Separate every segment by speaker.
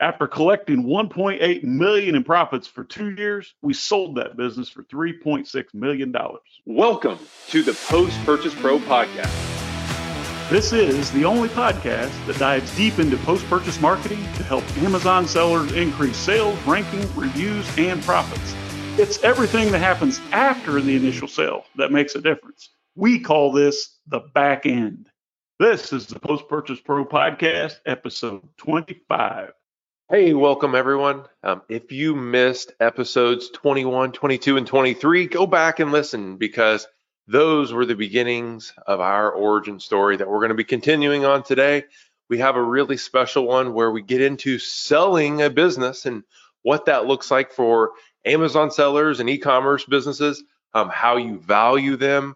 Speaker 1: After collecting 1.8 million in profits for two years, we sold that business for 3.6 million dollars.
Speaker 2: Welcome to the Post Purchase Pro podcast.
Speaker 1: This is the only podcast that dives deep into post-purchase marketing to help Amazon sellers increase sales, ranking, reviews, and profits. It's everything that happens after the initial sale that makes a difference. We call this the back end. This is the Post Purchase Pro Podcast, episode 25.
Speaker 2: Hey, welcome everyone. Um, if you missed episodes 21, 22, and 23, go back and listen because those were the beginnings of our origin story that we're going to be continuing on today. We have a really special one where we get into selling a business and what that looks like for Amazon sellers and e commerce businesses, um, how you value them,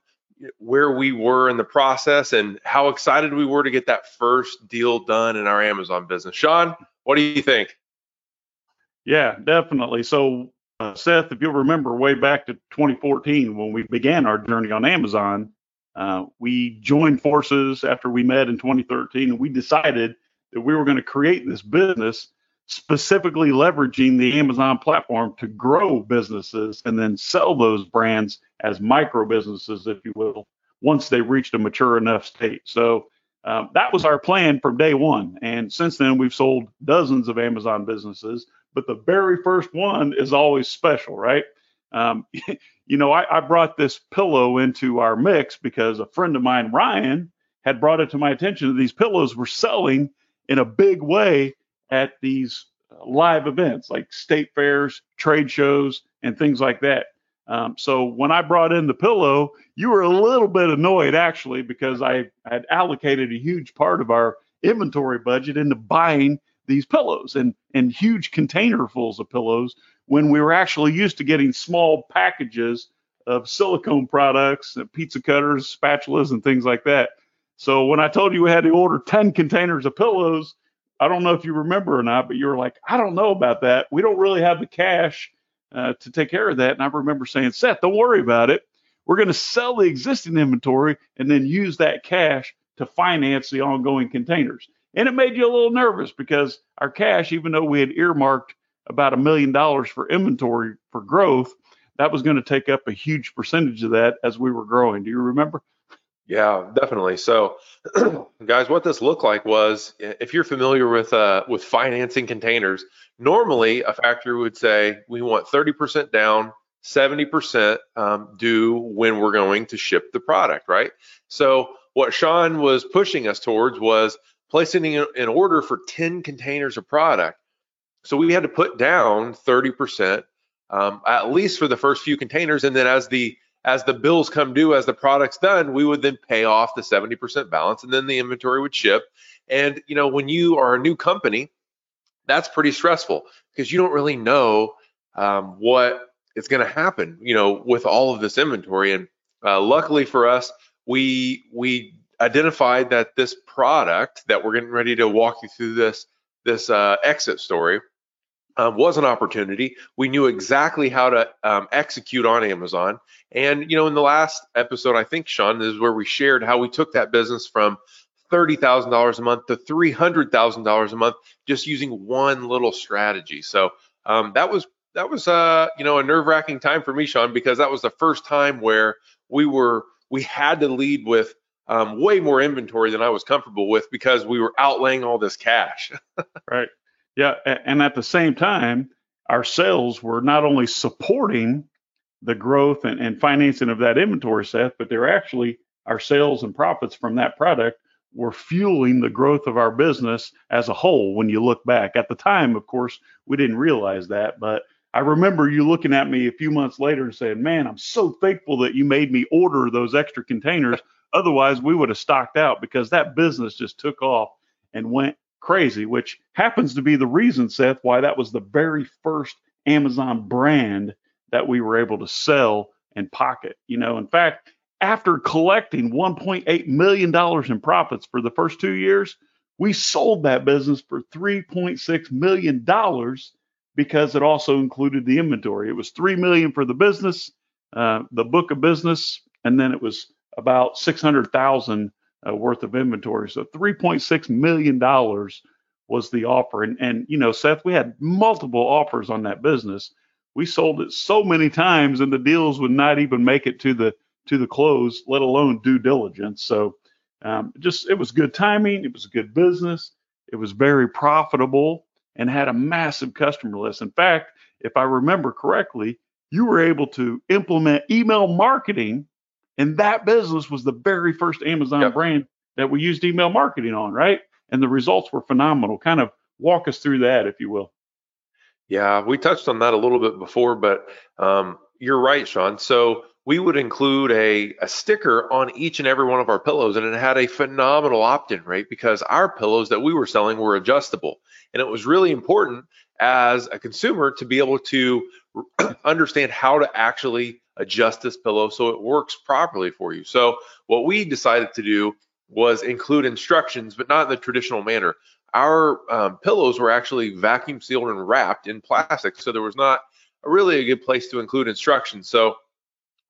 Speaker 2: where we were in the process and how excited we were to get that first deal done in our Amazon business. Sean, what do you think?
Speaker 1: Yeah, definitely. So, uh, Seth, if you'll remember way back to 2014 when we began our journey on Amazon, uh, we joined forces after we met in 2013 and we decided that we were going to create this business specifically leveraging the Amazon platform to grow businesses and then sell those brands as micro businesses, if you will, once they reached a mature enough state. So um, that was our plan from day one. And since then, we've sold dozens of Amazon businesses, but the very first one is always special, right? Um, you know, I, I brought this pillow into our mix because a friend of mine, Ryan, had brought it to my attention that these pillows were selling in a big way at these live events like state fairs, trade shows, and things like that. Um, so when I brought in the pillow, you were a little bit annoyed actually because I had allocated a huge part of our inventory budget into buying these pillows and and huge containerfuls of pillows when we were actually used to getting small packages of silicone products, pizza cutters, spatulas, and things like that. So when I told you we had to order 10 containers of pillows, I don't know if you remember or not, but you were like, I don't know about that. We don't really have the cash uh, to take care of that. And I remember saying, Seth, don't worry about it. We're going to sell the existing inventory and then use that cash to finance the ongoing containers. And it made you a little nervous because our cash, even though we had earmarked about a million dollars for inventory for growth, that was going to take up a huge percentage of that as we were growing. Do you remember?
Speaker 2: Yeah, definitely. So, guys, what this looked like was, if you're familiar with uh, with financing containers, normally a factory would say we want 30% down, 70% um, due when we're going to ship the product, right? So, what Sean was pushing us towards was placing an order for 10 containers of product. So we had to put down 30%, um, at least for the first few containers, and then as the as the bills come due, as the product's done, we would then pay off the 70% balance and then the inventory would ship. And, you know, when you are a new company, that's pretty stressful because you don't really know um, what is going to happen, you know, with all of this inventory. And uh, luckily for us, we we identified that this product that we're getting ready to walk you through this this uh, exit story um, was an opportunity. We knew exactly how to um, execute on Amazon. And, you know, in the last episode, I think, Sean, this is where we shared how we took that business from $30,000 a month to $300,000 a month just using one little strategy. So um, that was, that was, uh, you know, a nerve wracking time for me, Sean, because that was the first time where we were, we had to lead with um, way more inventory than I was comfortable with because we were outlaying all this cash.
Speaker 1: right. Yeah, and at the same time, our sales were not only supporting the growth and, and financing of that inventory set, but they're actually our sales and profits from that product were fueling the growth of our business as a whole when you look back. At the time, of course, we didn't realize that, but I remember you looking at me a few months later and saying, Man, I'm so thankful that you made me order those extra containers. Otherwise, we would have stocked out because that business just took off and went crazy, which happens to be the reason, Seth, why that was the very first Amazon brand that we were able to sell and pocket. You know, in fact, after collecting $1.8 million in profits for the first two years, we sold that business for $3.6 million because it also included the inventory. It was 3 million for the business, uh, the book of business, and then it was about 600,000 uh, worth of inventory. So $3.6 million was the offer. And and you know, Seth, we had multiple offers on that business. We sold it so many times, and the deals would not even make it to the to the close, let alone due diligence. So um, just it was good timing. It was a good business. It was very profitable and had a massive customer list. In fact, if I remember correctly, you were able to implement email marketing, and that business was the very first Amazon
Speaker 2: Yep.
Speaker 1: brand that we used email marketing on, right? And the results were phenomenal. Kind of walk us through that, if you will.
Speaker 2: Yeah, we touched on that a little bit before, but um, you're right, Sean. So we would include a, a sticker on each and every one of our pillows, and it had a phenomenal opt-in rate because our pillows that we were selling were adjustable, and it was really important as a consumer to be able to understand how to actually adjust this pillow so it works properly for you. So what we decided to do was include instructions, but not in the traditional manner our um, pillows were actually vacuum sealed and wrapped in plastic, so there was not really a good place to include instructions. So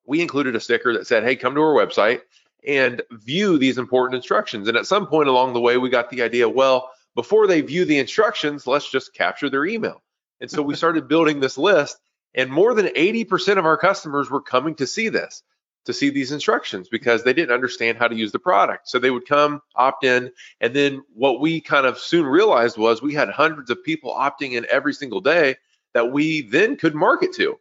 Speaker 2: we included a sticker that said, "Hey, come to our website and view these important instructions." And at some point along the way, we got the idea, well, before they view the instructions, let's just capture their email. And so we started building this list, and more than 80% of our customers were coming to see this to see these instructions because they didn't understand how to use the product. So they would come, opt in, and then what we kind of soon realized was we had hundreds of people opting in every single day that we then could market to.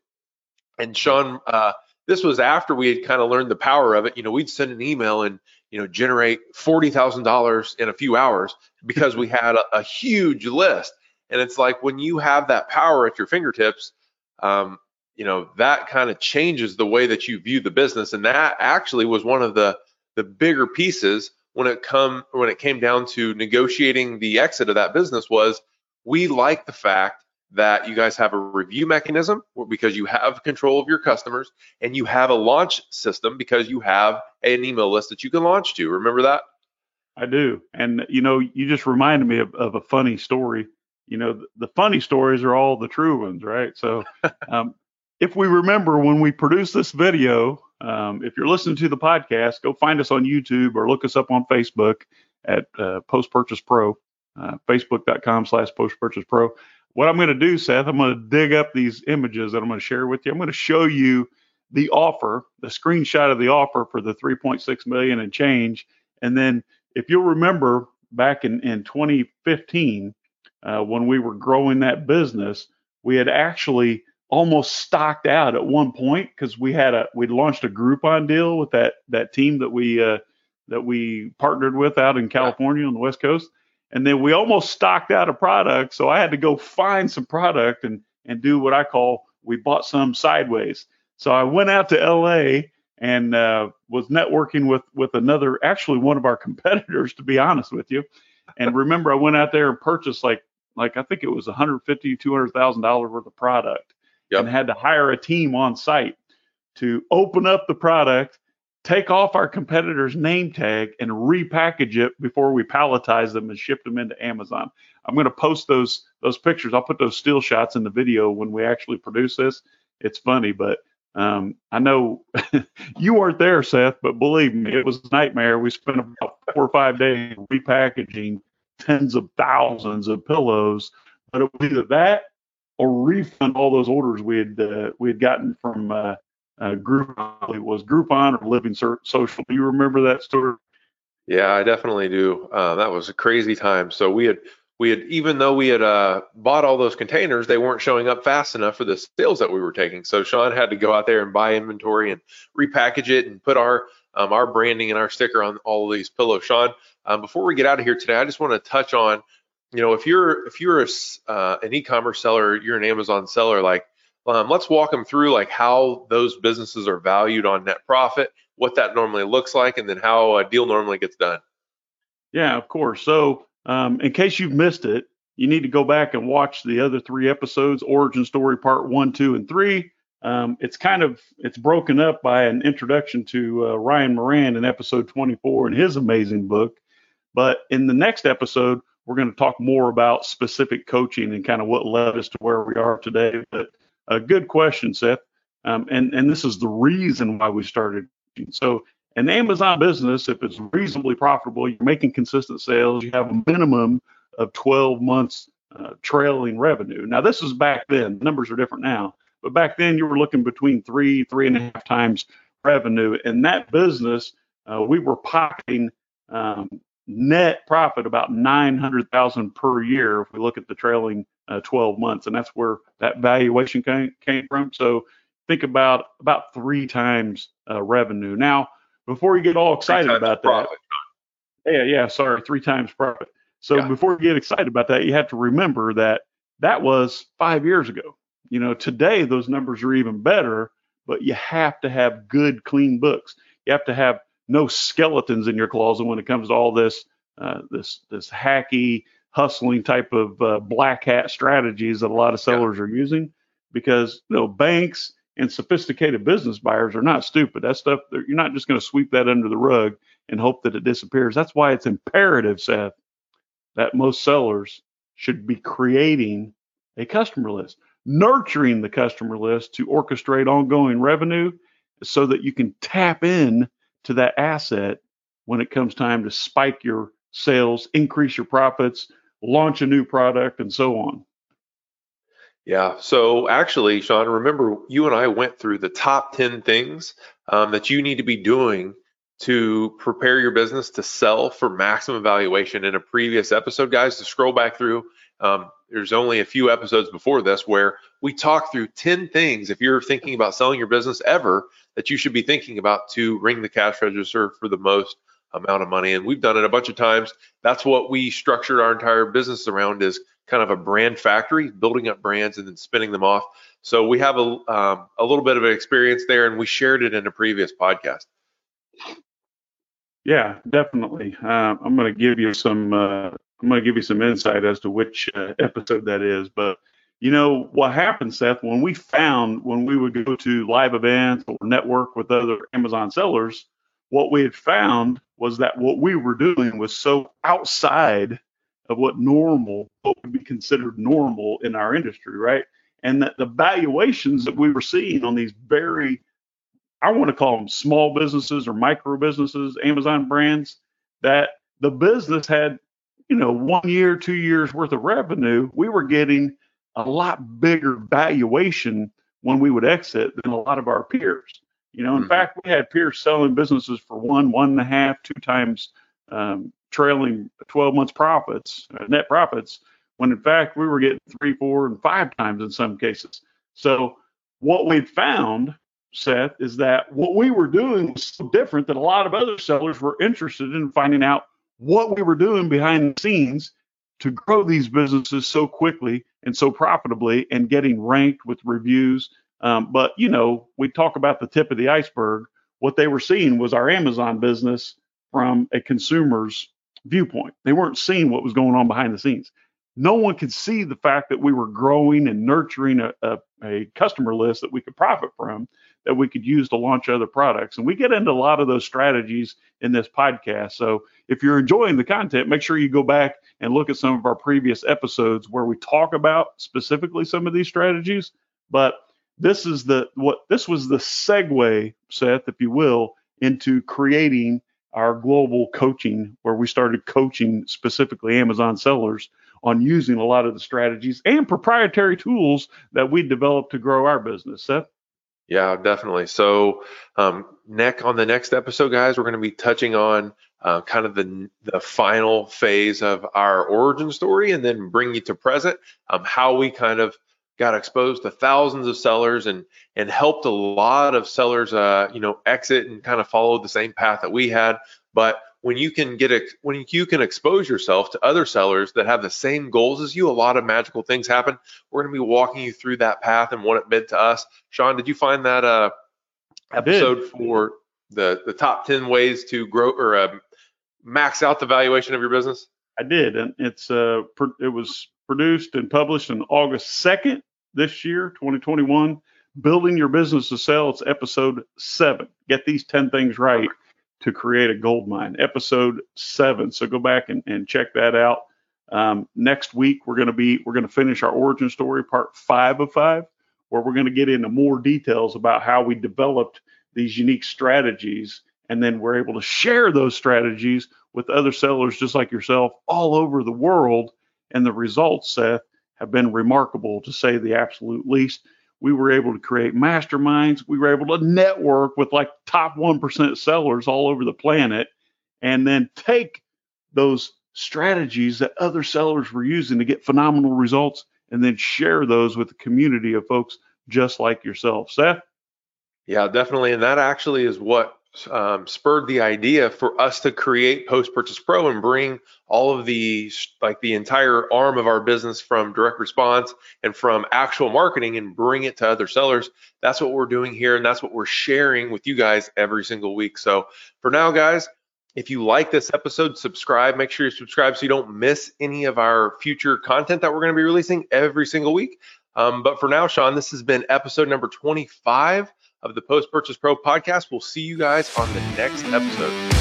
Speaker 2: And Sean, uh, this was after we had kind of learned the power of it. You know, we'd send an email and you know generate forty thousand dollars in a few hours because we had a, a huge list. And it's like when you have that power at your fingertips, um, you know that kind of changes the way that you view the business and that actually was one of the the bigger pieces when it come when it came down to negotiating the exit of that business was we like the fact that you guys have a review mechanism because you have control of your customers and you have a launch system because you have an email list that you can launch to remember that
Speaker 1: I do. And, you know, you just reminded me of, of a funny story. You know, the, the funny stories are all the true ones, right? So, um, if we remember when we produced this video, um, if you're listening to the podcast, go find us on YouTube or look us up on Facebook at uh, Post Purchase Pro, uh, facebook.com slash Post Purchase Pro. What I'm going to do, Seth, I'm going to dig up these images that I'm going to share with you. I'm going to show you the offer, the screenshot of the offer for the 3.6 million and change. And then if you'll remember back in, in 2015, uh, when we were growing that business, we had actually almost stocked out at one point because we had a we launched a Groupon deal with that that team that we uh, that we partnered with out in California on the West Coast, and then we almost stocked out of product. So I had to go find some product and and do what I call we bought some sideways. So I went out to L.A. and uh, was networking with with another actually one of our competitors to be honest with you. And remember, I went out there and purchased like like I think it was 150 200 thousand dollars worth of product
Speaker 2: Yep.
Speaker 1: and had to hire a team on site to open up the product, take off our competitor's name tag, and repackage it before we palletize them and ship them into Amazon. I'm going to post those those pictures. I'll put those still shots in the video when we actually produce this. It's funny, but um, I know you weren't there, Seth, but believe me, it was a nightmare. We spent about four or five days repackaging tens of thousands of pillows, but it was either that or refund all those orders we had uh, we had gotten from uh, uh, Groupon. It was Groupon or Living Social. Do you remember that story?
Speaker 2: Yeah, I definitely do. Uh, that was a crazy time. So we had we had even though we had uh, bought all those containers, they weren't showing up fast enough for the sales that we were taking. So Sean had to go out there and buy inventory and repackage it and put our um, our branding and our sticker on all of these pillows. Sean, um, before we get out of here today, I just want to touch on, you know, if you're if you're a, uh, an e-commerce seller, you're an Amazon seller, like um, let's walk them through like how those businesses are valued on net profit, what that normally looks like, and then how a deal normally gets done.
Speaker 1: Yeah, of course. So, um, in case you've missed it, you need to go back and watch the other three episodes: Origin Story Part One, Two, and Three. Um, it's kind of it's broken up by an introduction to uh, Ryan Moran in episode 24 in his amazing book. But in the next episode, we're going to talk more about specific coaching and kind of what led us to where we are today. But a good question, Seth. Um, and and this is the reason why we started. So an Amazon business, if it's reasonably profitable, you're making consistent sales, you have a minimum of 12 months uh, trailing revenue. Now, this is back then. The numbers are different now, but back then you were looking between three, three and a half times revenue. In that business, uh, we were pocketing um, net profit about 900,000 per year if we look at the trailing uh, 12 months, and that's where that valuation came, came from. So think about about three times uh, revenue. Now, before you get all excited about profit. that, yeah, yeah, sorry, three times profit. So yeah. before you get excited about that, you have to remember that that was five years ago. You know, today those numbers are even better, but you have to have good, clean books. You have to have no skeletons in your closet when it comes to all this, uh, this, this hacky, hustling type of uh, black hat strategies that a lot of sellers yeah. are using, because you know banks and sophisticated business buyers are not stupid. That stuff you're not just going to sweep that under the rug and hope that it disappears. That's why it's imperative, Seth, that most sellers should be creating a customer list, nurturing the customer list to orchestrate ongoing revenue so that you can tap in to that asset when it comes time to spike your sales, increase your profits, launch a new product, and so on.
Speaker 2: Yeah. So actually, Sean, remember you and I went through the top 10 things um, that you need to be doing to prepare your business to sell for maximum valuation in a previous episode, guys. To scroll back through, um, there's only a few episodes before this where we talk through 10 things if you're thinking about selling your business ever that you should be thinking about to ring the cash register for the most amount of money. And we've done it a bunch of times. That's what we structured our entire business around is kind of a brand factory, building up brands and then spinning them off. So we have a, um, a little bit of an experience there and we shared it in a previous podcast.
Speaker 1: Yeah, definitely. Uh, I'm going to give you some. Uh, I'm going to give you some insight as to which uh, episode that is. But you know what happened, Seth? When we found when we would go to live events or network with other Amazon sellers, what we had found was that what we were doing was so outside of what normal, what would be considered normal in our industry, right? And that the valuations that we were seeing on these very I want to call them small businesses or micro businesses, Amazon brands, that the business had, you know, one year, two years worth of revenue. We were getting a lot bigger valuation when we would exit than a lot of our peers. You know, in mm-hmm. fact, we had peers selling businesses for one, one and a half, two times um, trailing 12 months profits, uh, net profits, when in fact we were getting three, four, and five times in some cases. So what we found Seth, is that what we were doing was so different that a lot of other sellers were interested in finding out what we were doing behind the scenes to grow these businesses so quickly and so profitably and getting ranked with reviews. Um, but, you know, we talk about the tip of the iceberg. What they were seeing was our Amazon business from a consumer's viewpoint. They weren't seeing what was going on behind the scenes. No one could see the fact that we were growing and nurturing a, a, a customer list that we could profit from that we could use to launch other products. And we get into a lot of those strategies in this podcast. So if you're enjoying the content, make sure you go back and look at some of our previous episodes where we talk about specifically some of these strategies. But this is the what this was the segue, Seth, if you will, into creating our global coaching where we started coaching specifically Amazon sellers on using a lot of the strategies and proprietary tools that we developed to grow our business. Seth?
Speaker 2: Yeah, definitely. So, um, neck on the next episode, guys, we're going to be touching on uh, kind of the the final phase of our origin story, and then bring you to present, um, how we kind of got exposed to thousands of sellers and and helped a lot of sellers, uh, you know, exit and kind of follow the same path that we had, but when you can get it when you can expose yourself to other sellers that have the same goals as you a lot of magical things happen. We're going to be walking you through that path and what it meant to us. Sean did you find that uh, episode for the the top 10 ways to grow or uh, max out the valuation of your business?
Speaker 1: I did and it's uh it was produced and published on august 2nd this year 2021 building your business to sell it's episode 7 get these 10 things right to create a gold mine, episode seven. So go back and, and check that out. Um, next week we're going to be we're going to finish our origin story, part five of five, where we're going to get into more details about how we developed these unique strategies, and then we're able to share those strategies with other sellers just like yourself all over the world And the results, Seth, have been remarkable to say the absolute least. We were able to create masterminds. We were able to network with like top 1% sellers all over the planet and then take those strategies that other sellers were using to get phenomenal results and then share those with the community of folks just like yourself. Seth?
Speaker 2: Yeah, definitely. And that actually is what um, spurred the idea for us to create Post Purchase Pro and bring all of the like the entire arm of our business from direct response and from actual marketing and bring it to other sellers. That's what we're doing here, and that's what we're sharing with you guys every single week. So for now, guys, if you like this episode, subscribe. Make sure you subscribe so you don't miss any of our future content that we're going to be releasing every single week. Um, but for now, Sean, this has been episode number 25 of the Post Purchase Pro podcast. We'll see you guys on the next episode.